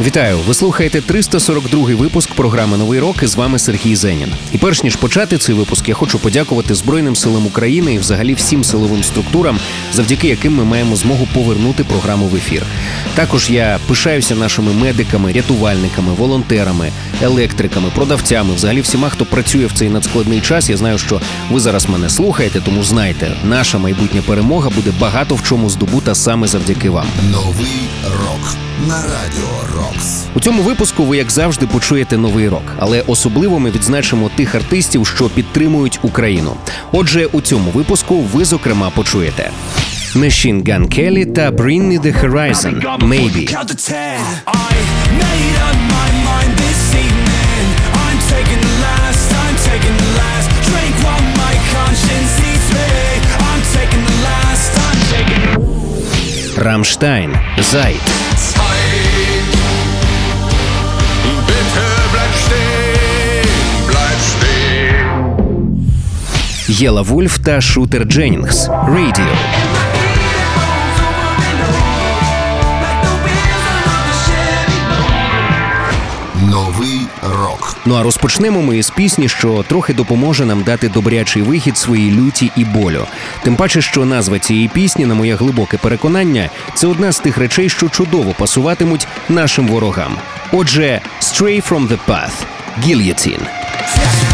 Вітаю! Ви слухаєте 342-й випуск програми Новий рок. І з вами Сергій Зенін. І перш ніж почати цей випуск, я хочу подякувати Збройним силам України і взагалі всім силовим структурам, завдяки яким ми маємо змогу повернути програму в ефір. Також я пишаюся нашими медиками, рятувальниками, волонтерами, електриками, продавцями, взагалі всіма, хто працює в цей надскладний час. Я знаю, що ви зараз мене слухаєте, тому знайте, наша майбутня перемога буде багато в чому здобута саме завдяки вам. Новий рок на радіо Рокс. У цьому випуску ви, як завжди, почуєте новий рок, але особливо ми відзначимо тих артистів, що підтримують Україну. Отже, у цьому випуску ви зокрема почуєте. Machine Gun Kelly та Bring Me The Horizon Maybe. Count to Єла Вульф та Шутер Дженнінгс Radio. Новий рок. Ну а розпочнемо ми із пісні, що трохи допоможе нам дати добрячий вихід своїй люті і болю. Тим паче, що назва цієї пісні, на моє глибоке переконання, це одна з тих речей, що чудово пасуватимуть нашим ворогам. Отже, «Stray from the Path» – «Guillotine».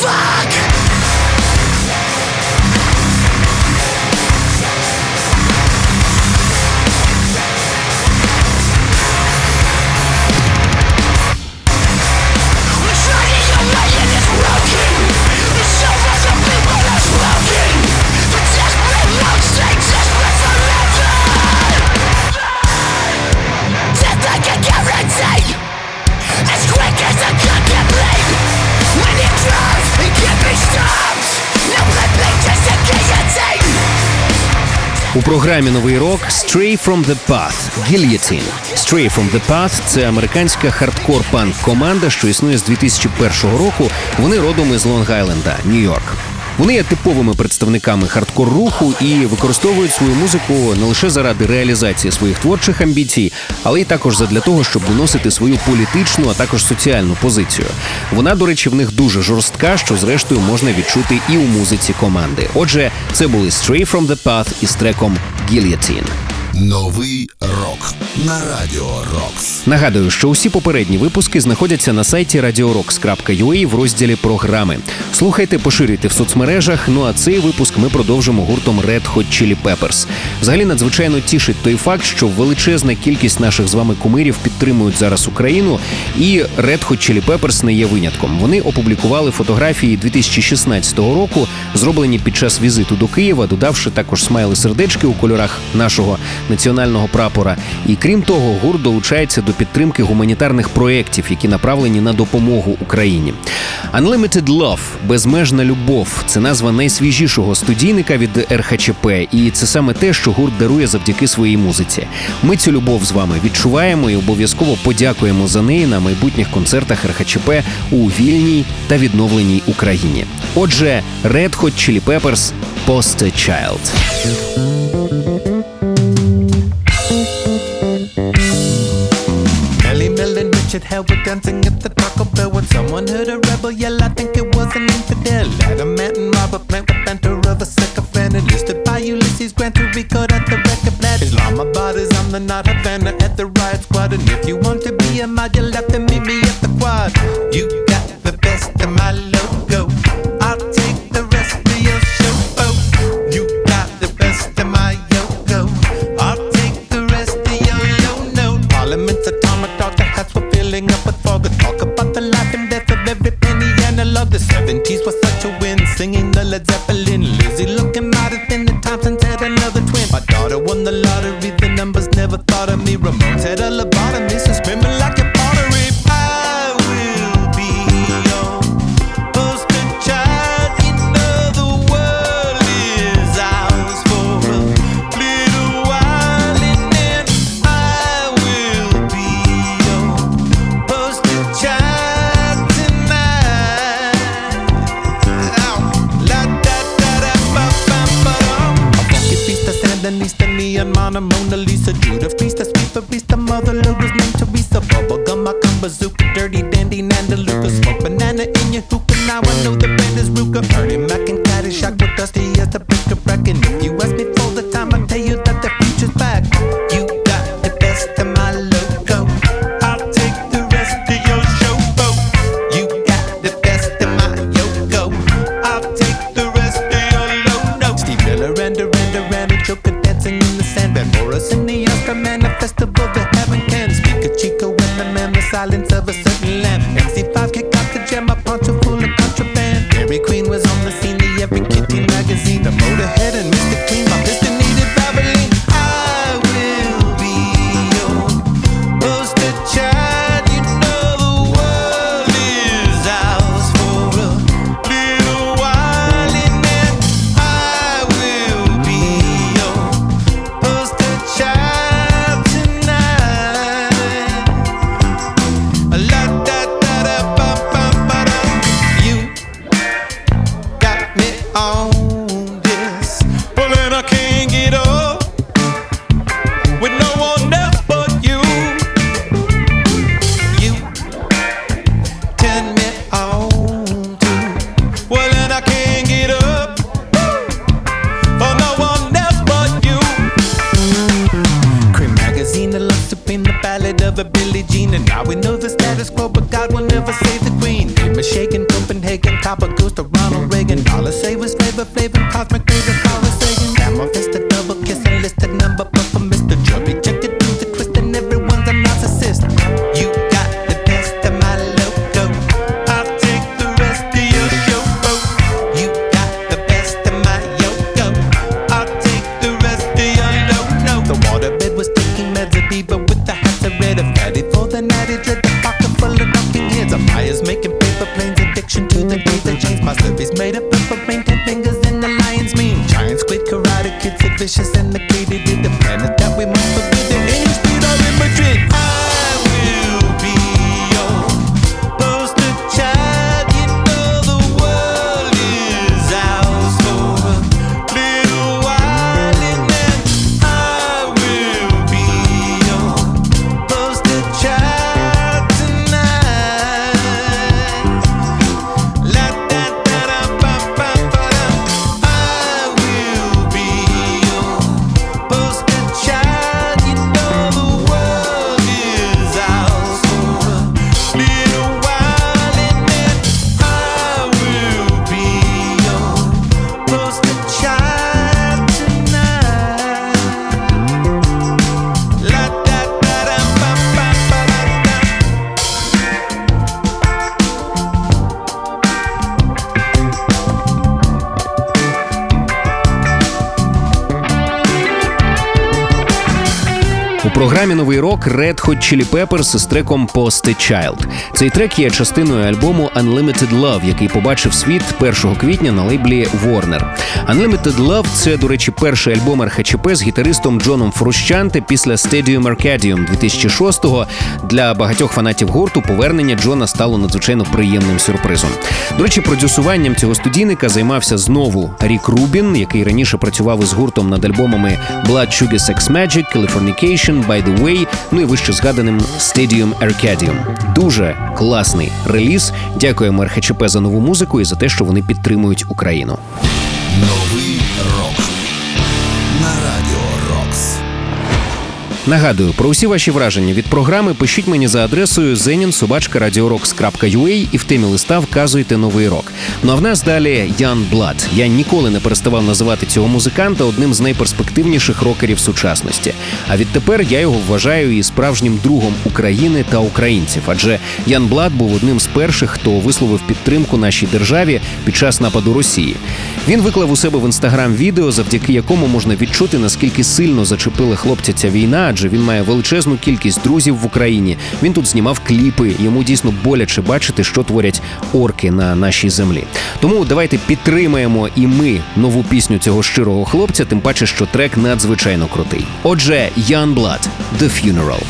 Fuck. У програмі Новий рок «Stray from the Path» Guillotine. «Stray from the Path» – це американська хардкор-панк команда, що існує з 2001 року. Вони родом із Лонг-Айленда, Нью-Йорк. Вони є типовими представниками хардкор-руху і використовують свою музику не лише заради реалізації своїх творчих амбіцій, але й також задля того, щоб доносити свою політичну, а також соціальну позицію. Вона, до речі, в них дуже жорстка, що зрештою можна відчути і у музиці команди. Отже, це були Stray from the Path із треком Guillotine. Новий рок на Радіо Рокс. Нагадую, що усі попередні випуски знаходяться на сайті radiorocks.ua е в розділі програми. Слухайте, поширюйте в соцмережах. Ну а цей випуск ми продовжимо гуртом Red Hot Chili Peppers. Взагалі надзвичайно тішить той факт, що величезна кількість наших з вами кумирів підтримують зараз Україну, і Red Hot Chili Peppers не є винятком. Вони опублікували фотографії 2016 року, зроблені під час візиту до Києва, додавши також смайли сердечки у кольорах нашого національного прапора. І крім того, гурт долучається до підтримки гуманітарних проєктів, які направлені на допомогу Україні. Unlimited Love безмежна любов. Це назва найсвіжішого студійника від РХЧП, і це саме те, що гурт дарує завдяки своїй музиці. Ми цю любов з вами відчуваємо і обов'язково подякуємо за неї на майбутніх концертах РХЧП у вільній та відновленій Україні. Отже, Red Hot Chili Peppers – Poster Child. should hell with dancing at the Taco Bell. When someone heard a rebel yell, I think it was an infidel. Adamant and Robert Plant, with banter of a sycophant. Enlisted by Ulysses Grant to record at the record plant. Islamabad is on the not Havana at the riot squad. And if you want Singing the Led Zeppelin, Lizzie the Queen. Give me shaking Copenhagen, copper goose to Ronald Reagan. All I say was flavor, flavor, cosmic програмі новий рок Red Hot Chili Peppers з треком Post a Child. Цей трек є частиною альбому Unlimited Love, який побачив світ 1 квітня на лейблі Warner. Unlimited Love – це, до речі, перший альбом РХЧП з гітаристом Джоном Фрущанте після Stadium Arcadium 2006-го. Для багатьох фанатів гурту повернення Джона стало надзвичайно приємним сюрпризом. До речі, продюсуванням цього студійника займався знову Рік Рубін, який раніше працював із гуртом над альбомами Blood Sugar Sex Magic, Californication, By the Way, ну і вище згаданим Stadium Arcadium. Дуже класний реліз. Дякуємо РХЧП за нову музику і за те, що вони підтримують Україну. Новий рок на радіо. Нагадую, про усі ваші враження від програми пишіть мені за адресою zeninsobachka.radiorocks.ua і в темі листа вказуйте новий рок. Ну а в нас далі Ян Блад. Я ніколи не переставав називати цього музиканта одним з найперспективніших рокерів сучасності. А відтепер я його вважаю і справжнім другом України та українців. Адже Ян Блад був одним з перших, хто висловив підтримку нашій державі під час нападу Росії. Він виклав у себе в інстаграм відео, завдяки якому можна відчути наскільки сильно зачепила хлопця ця війна, адже він має величезну кількість друзів в Україні. Він тут знімав кліпи. Йому дійсно боляче бачити, що творять орки на нашій землі. Тому давайте підтримаємо і ми нову пісню цього щирого хлопця, тим паче, що трек надзвичайно крутий. Отже, Ян Блад The Funeral.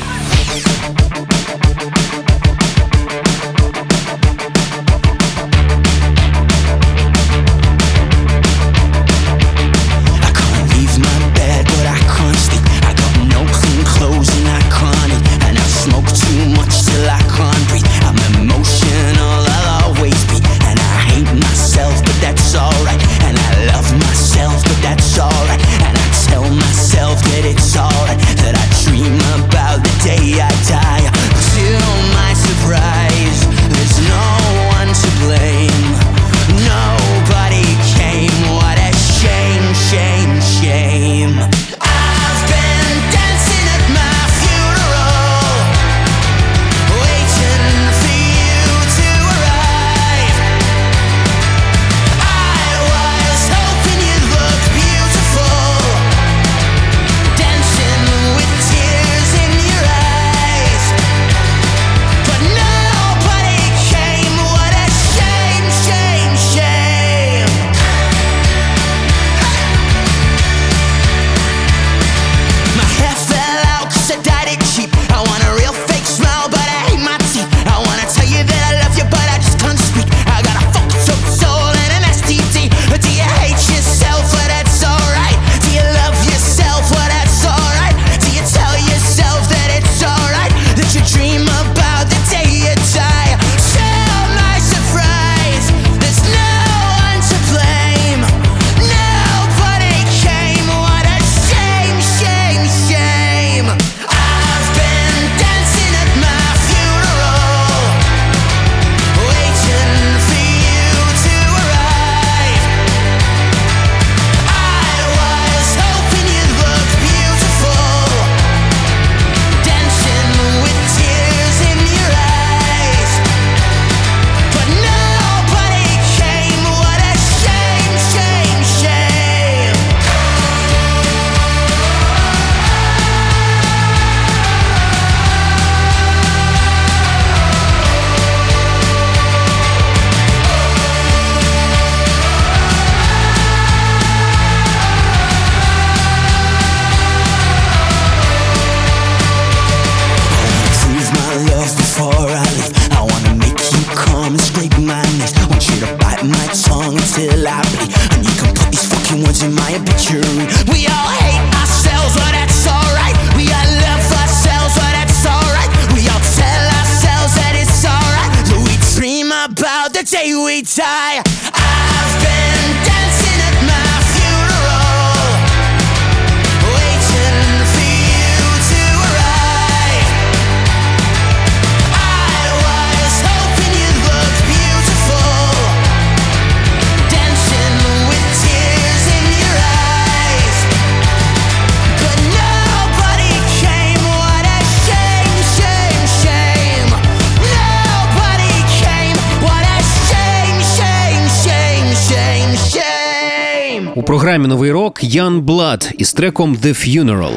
У програмі Новий рок Ян Блад із треком The Funeral.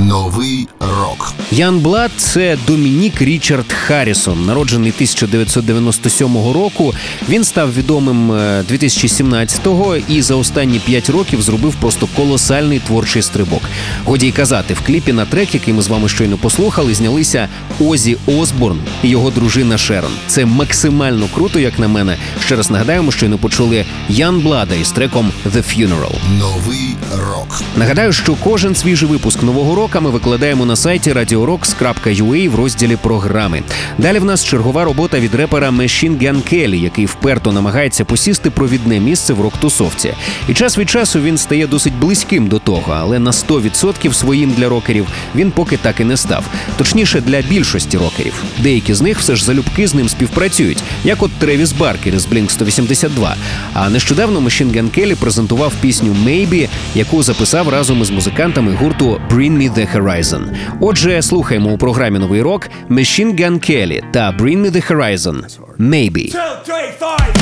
Новий рок. Ян Блад це Домінік Річард Харрісон, народжений 1997 року. Він став відомим е, 2017-го і за останні 5 років зробив просто колосальний творчий стрибок. Годі й казати, в кліпі на трек, який ми з вами щойно послухали, знялися Озі Осборн і його дружина Шерон. Це максимально круто, як на мене. Ще раз нагадаємо, щойно почули Ян Блада із треком The Funeral. Новий рок. Нагадаю, що кожен свіжий випуск нового року ми викладаємо на сайті radiorocks.ua в розділі програми. Далі в нас чергова робота від репера Machine Gun Kelly, який вперто намагається посісти провідне місце в рок-тусовці. І час від часу він стає досить близьким до того, але на 100% своїм для рокерів він поки так і не став. Точніше, для більшості рокерів. Деякі з них все ж залюбки з ним співпрацюють, як от Тревіс Баркер із Blink 182. А нещодавно Machine Gun Kelly презентував пісню Maybe, яку записав разом із музикантами гурту Bring Me The Horizon. Отже, слухаємо у програмі Новий рок Machine Gun Kelly та Bring Me The Horizon. Maybe. Two, three, five.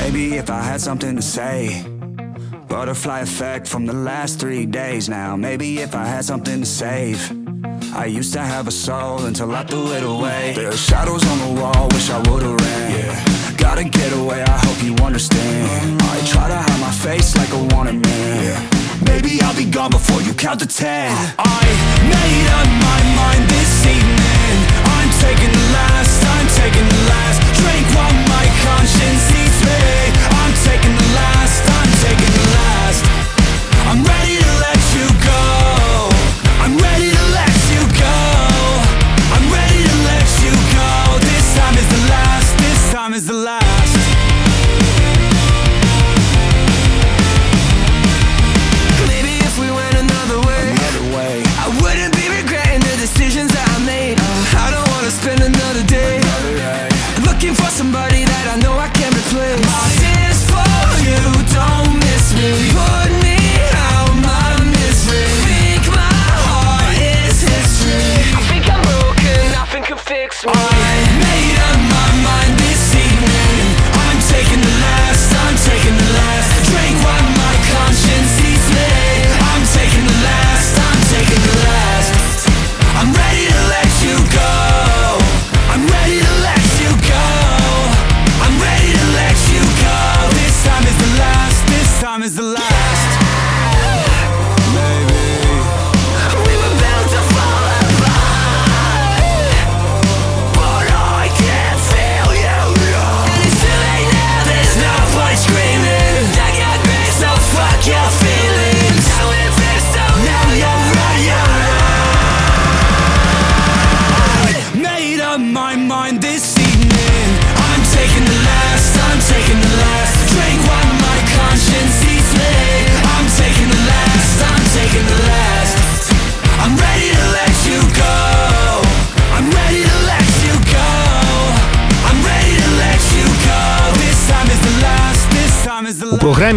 Maybe if I had something to say. Butterfly effect from the last three days now. Maybe if I had something to save. I used to have a soul until I threw it away. There are shadows on the wall, wish I would've ran. Yeah. Gotta get away, I hope you understand. I try to hide my face like a wanted man. Maybe I'll be gone before you count to ten. Uh-huh. I made up my mind this evening. I'm taking the last, I'm taking the last drink while my conscience eats me. I'm taking the last, I'm taking the last. I'm ready to let you go. I'm ready to is the last. Mind this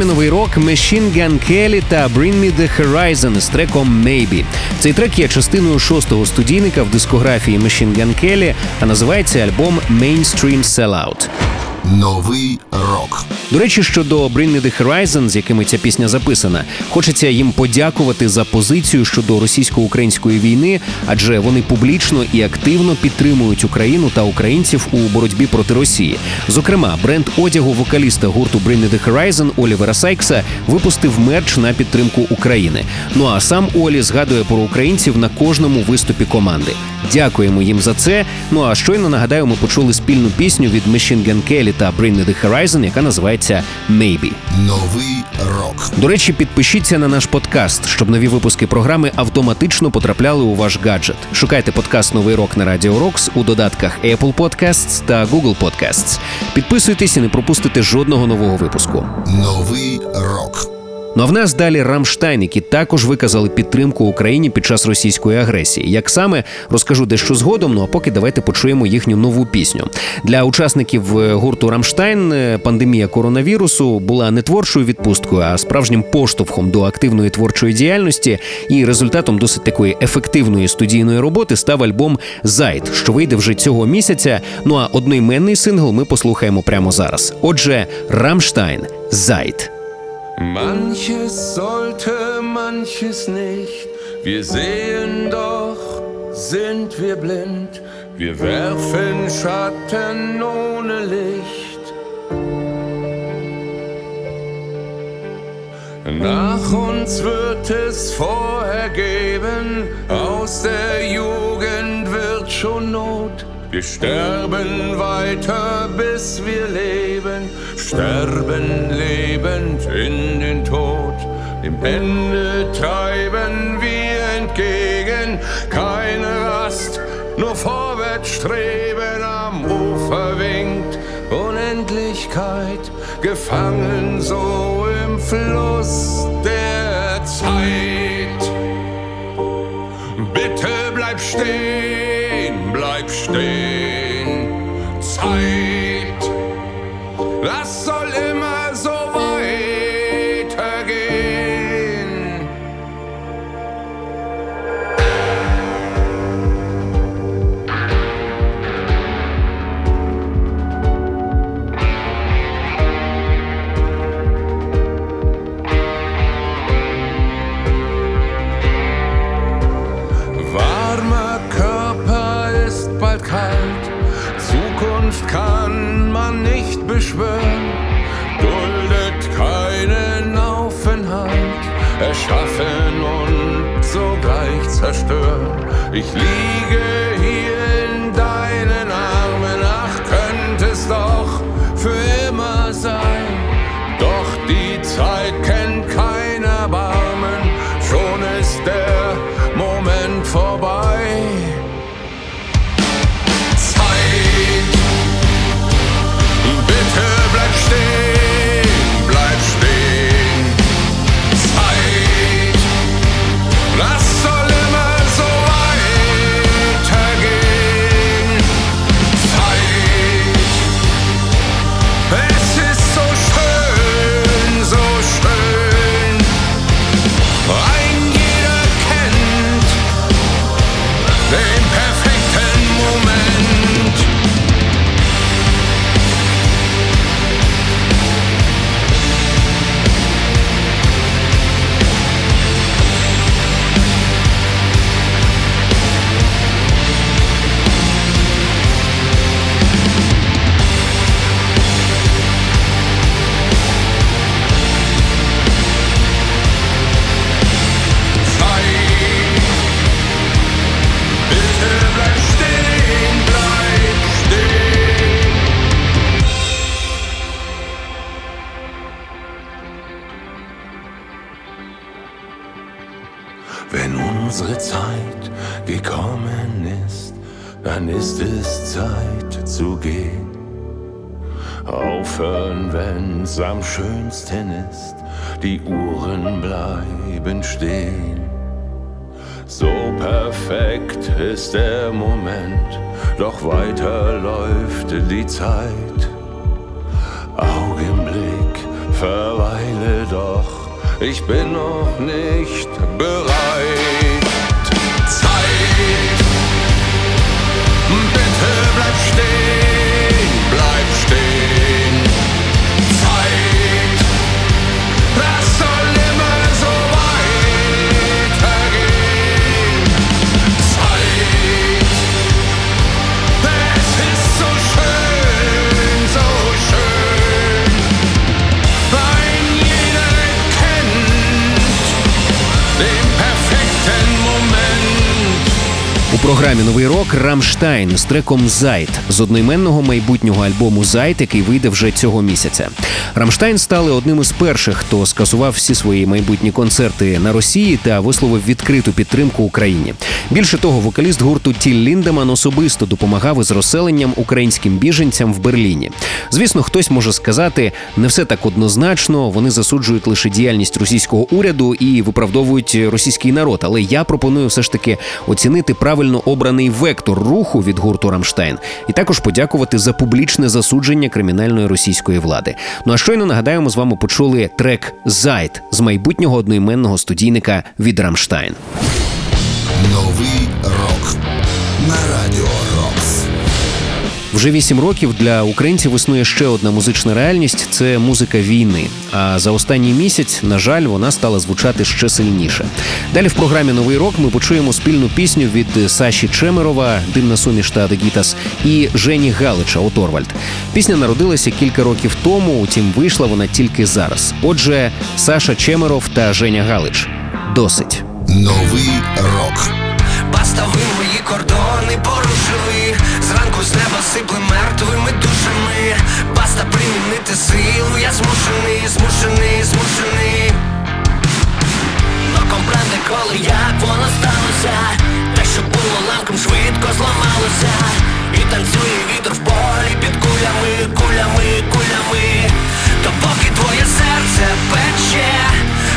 Новий рок Machine Gun Kelly та Bring Me The Horizon з треком Maybe. Цей трек є частиною шостого студійника в дискографії Machine Gun Kelly, а називається альбом Mainstream Sellout. Новий рок. До речі, щодо Bring Me The Horizon, з якими ця пісня записана, хочеться їм подякувати за позицію щодо російсько-української війни, адже вони публічно і активно підтримують Україну та українців у боротьбі проти Росії. Зокрема, бренд одягу вокаліста гурту Bring Me The Horizon Олівера Сайкса випустив мерч на підтримку України. Ну а сам Олі згадує про українців на кожному виступі команди. Дякуємо їм за це. Ну а щойно нагадаю, ми почули спільну пісню від Machine Gun Kelly та Bring Me The Horizon, яка називається Maybe. Новий рок. До речі, підпишіться на наш подкаст, щоб нові випуски програми автоматично потрапляли у ваш гаджет. Шукайте подкаст Новий рок на Радіо Рокс у додатках Apple Podcasts та Google Podcasts. Підписуйтесь і не пропустите жодного нового випуску. Новий рок. Ну а в нас далі Рамштайн, які також виказали підтримку Україні під час російської агресії. Як саме розкажу дещо згодом. Ну а поки давайте почуємо їхню нову пісню. Для учасників е, гурту Рамштайн е, пандемія коронавірусу була не творчою відпусткою, а справжнім поштовхом до активної творчої діяльності. І результатом досить такої ефективної студійної роботи став альбом Зайд, що вийде вже цього місяця. Ну а одноіменний сингл ми послухаємо прямо зараз. Отже, Рамштайн Зайд. Manches sollte, manches nicht. Wir sehen doch, sind wir blind. Wir werfen Schatten ohne Licht. Nach uns wird es vorher geben, aus der Jugend wird schon Not. Wir sterben weiter, bis wir leben, sterben lebend in den Tod. Dem Ende treiben wir entgegen, keine Rast, nur vorwärts streben. Am Ufer winkt Unendlichkeit, gefangen so im Fluss der Zeit. Bitte bleib stehen, free. Beschwören, duldet keinen Aufenthalt, erschaffen und sogleich zerstören. Ich liege schönsten ist, die Uhren bleiben stehen. So perfekt ist der Moment, doch weiter läuft die Zeit. Augenblick, verweile doch, ich bin noch nicht bereit. Програмі новий рок Rammstein з треком Zeit з одноіменного майбутнього альбому Zeit, який вийде вже цього місяця. Rammstein стали одним із перших, хто скасував всі свої майбутні концерти на Росії та висловив відкриту підтримку Україні. Більше того, вокаліст гурту Тіл Ліндеман особисто допомагав із розселенням українським біженцям в Берліні. Звісно, хтось може сказати, не все так однозначно. Вони засуджують лише діяльність російського уряду і виправдовують російський народ. Але я пропоную все ж таки оцінити правильно обраний вектор руху від гурту Рамштайн і також подякувати за публічне засудження кримінальної російської влади. Ну а щойно нагадаємо, з вами почули трек Зайт з майбутнього одноіменного студійника від Рамштайн. Новий рок на радіо. Вже вісім років для українців існує ще одна музична реальність це музика війни. А за останній місяць, на жаль, вона стала звучати ще сильніше. Далі в програмі Новий рок ми почуємо спільну пісню від Саші Чемерова, Димна суміш та Адегітас і Жені Галича Оторвальд. Pісня народилася кілька років тому, утім вийшла вона тільки зараз. Отже, Саша Чемеров та Женя Галич. Досить. Новий рок Баста примінити силу, я змушений, змушений, змушений. Но компренде, коли як воно сталося Те, що було ламком, швидко зламалося. І танцює вітер в полі під кулями, кулями, кулями. То поки твоє серце пече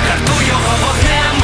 Гартуй його вогнем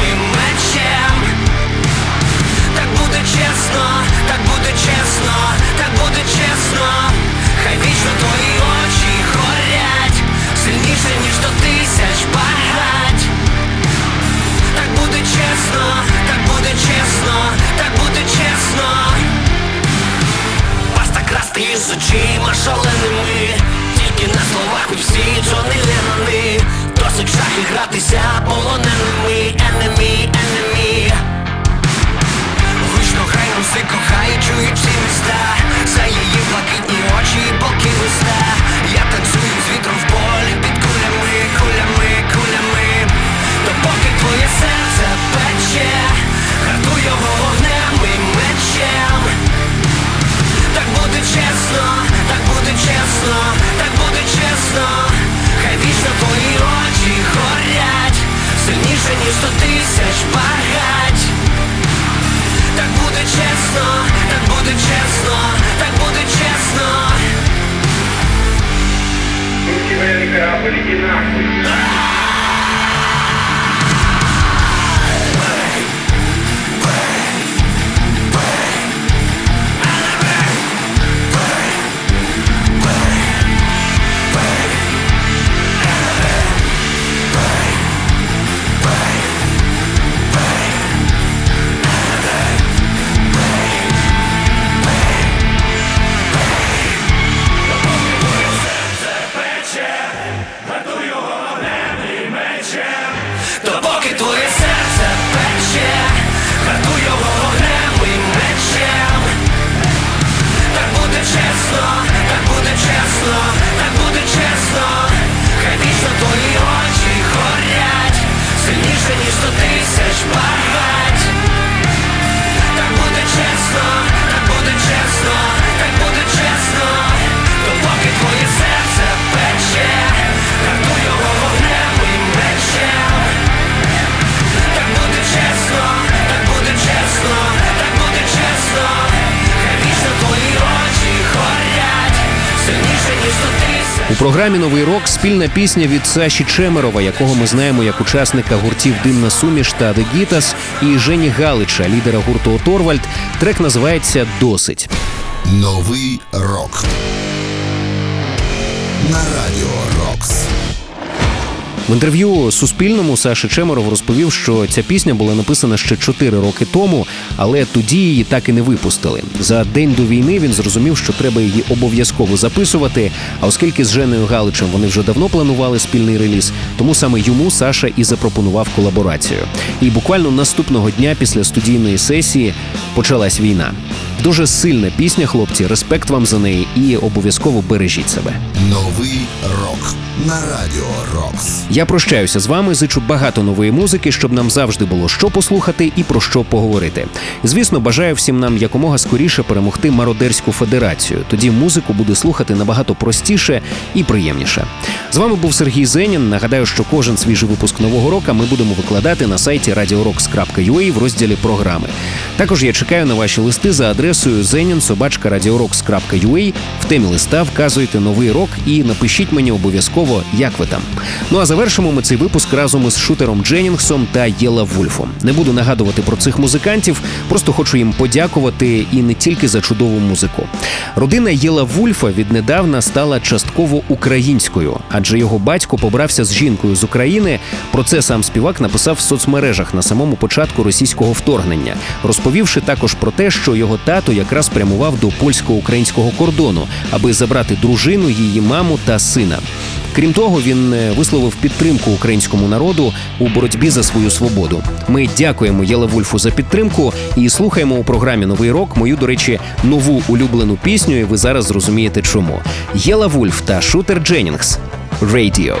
У програмі Новий рок спільна пісня від Саші Чемерова, якого ми знаємо як учасника гуртів Димна суміш та Дегітас, і Жені Галича, лідера гурту Оторвальд. Трек називається Досить. Новий рок на радіо. В інтерв'ю Суспільному Саша Чемеров розповів, що ця пісня була написана ще 4 роки тому, але тоді її так і не випустили. За день до війни він зрозумів, що треба її обов'язково записувати. А оскільки з Женою Галичем вони вже давно планували спільний реліз, тому саме йому Саша і запропонував колаборацію. І буквально наступного дня після студійної сесії почалась війна. Дуже сильна пісня, хлопці. Респект вам за неї і обов'язково бережіть себе. Новий рок на радіо Рокс. Я прощаюся з вами. Зичу багато нової музики, щоб нам завжди було що послухати і про що поговорити. Звісно, бажаю всім нам якомога скоріше перемогти мародерську федерацію. Тоді музику буде слухати набагато простіше і приємніше. З вами був Сергій Зенін. Нагадаю, що кожен свіжий випуск нового року ми будемо викладати на сайті radiorocks.ua в розділі програми. Також я чекаю на ваші листи за адресою zenin.radiorocks.ua. В темі листа вказуйте новий рок і напишіть мені обов'язково, як ви там. Ну а завершимо ми цей випуск разом із шутером Дженнінгсом та Єла Вульфом. Не буду нагадувати про цих музикантів, просто хочу їм подякувати і не тільки за чудову музику. Родина Єла Вульфа віднедавна стала частково українською, адже його батько побрався з жінкою з України. Про це сам співак написав в соцмережах на самому початку російського вторгнення, розповівши також про те, що його тато якраз прямував до польсько-українського кордону, аби забрати дружину, її маму та сина. Крім того, він е, висловив підтримку українському народу у боротьбі за свою свободу. Ми дякуємо Єла Вульфу за підтримку і слухаємо у програмі Новий рок мою, до речі, нову улюблену пісню. І ви зараз зрозумієте, чому Єла Вульф та Шутер Дженнінгс. Radio.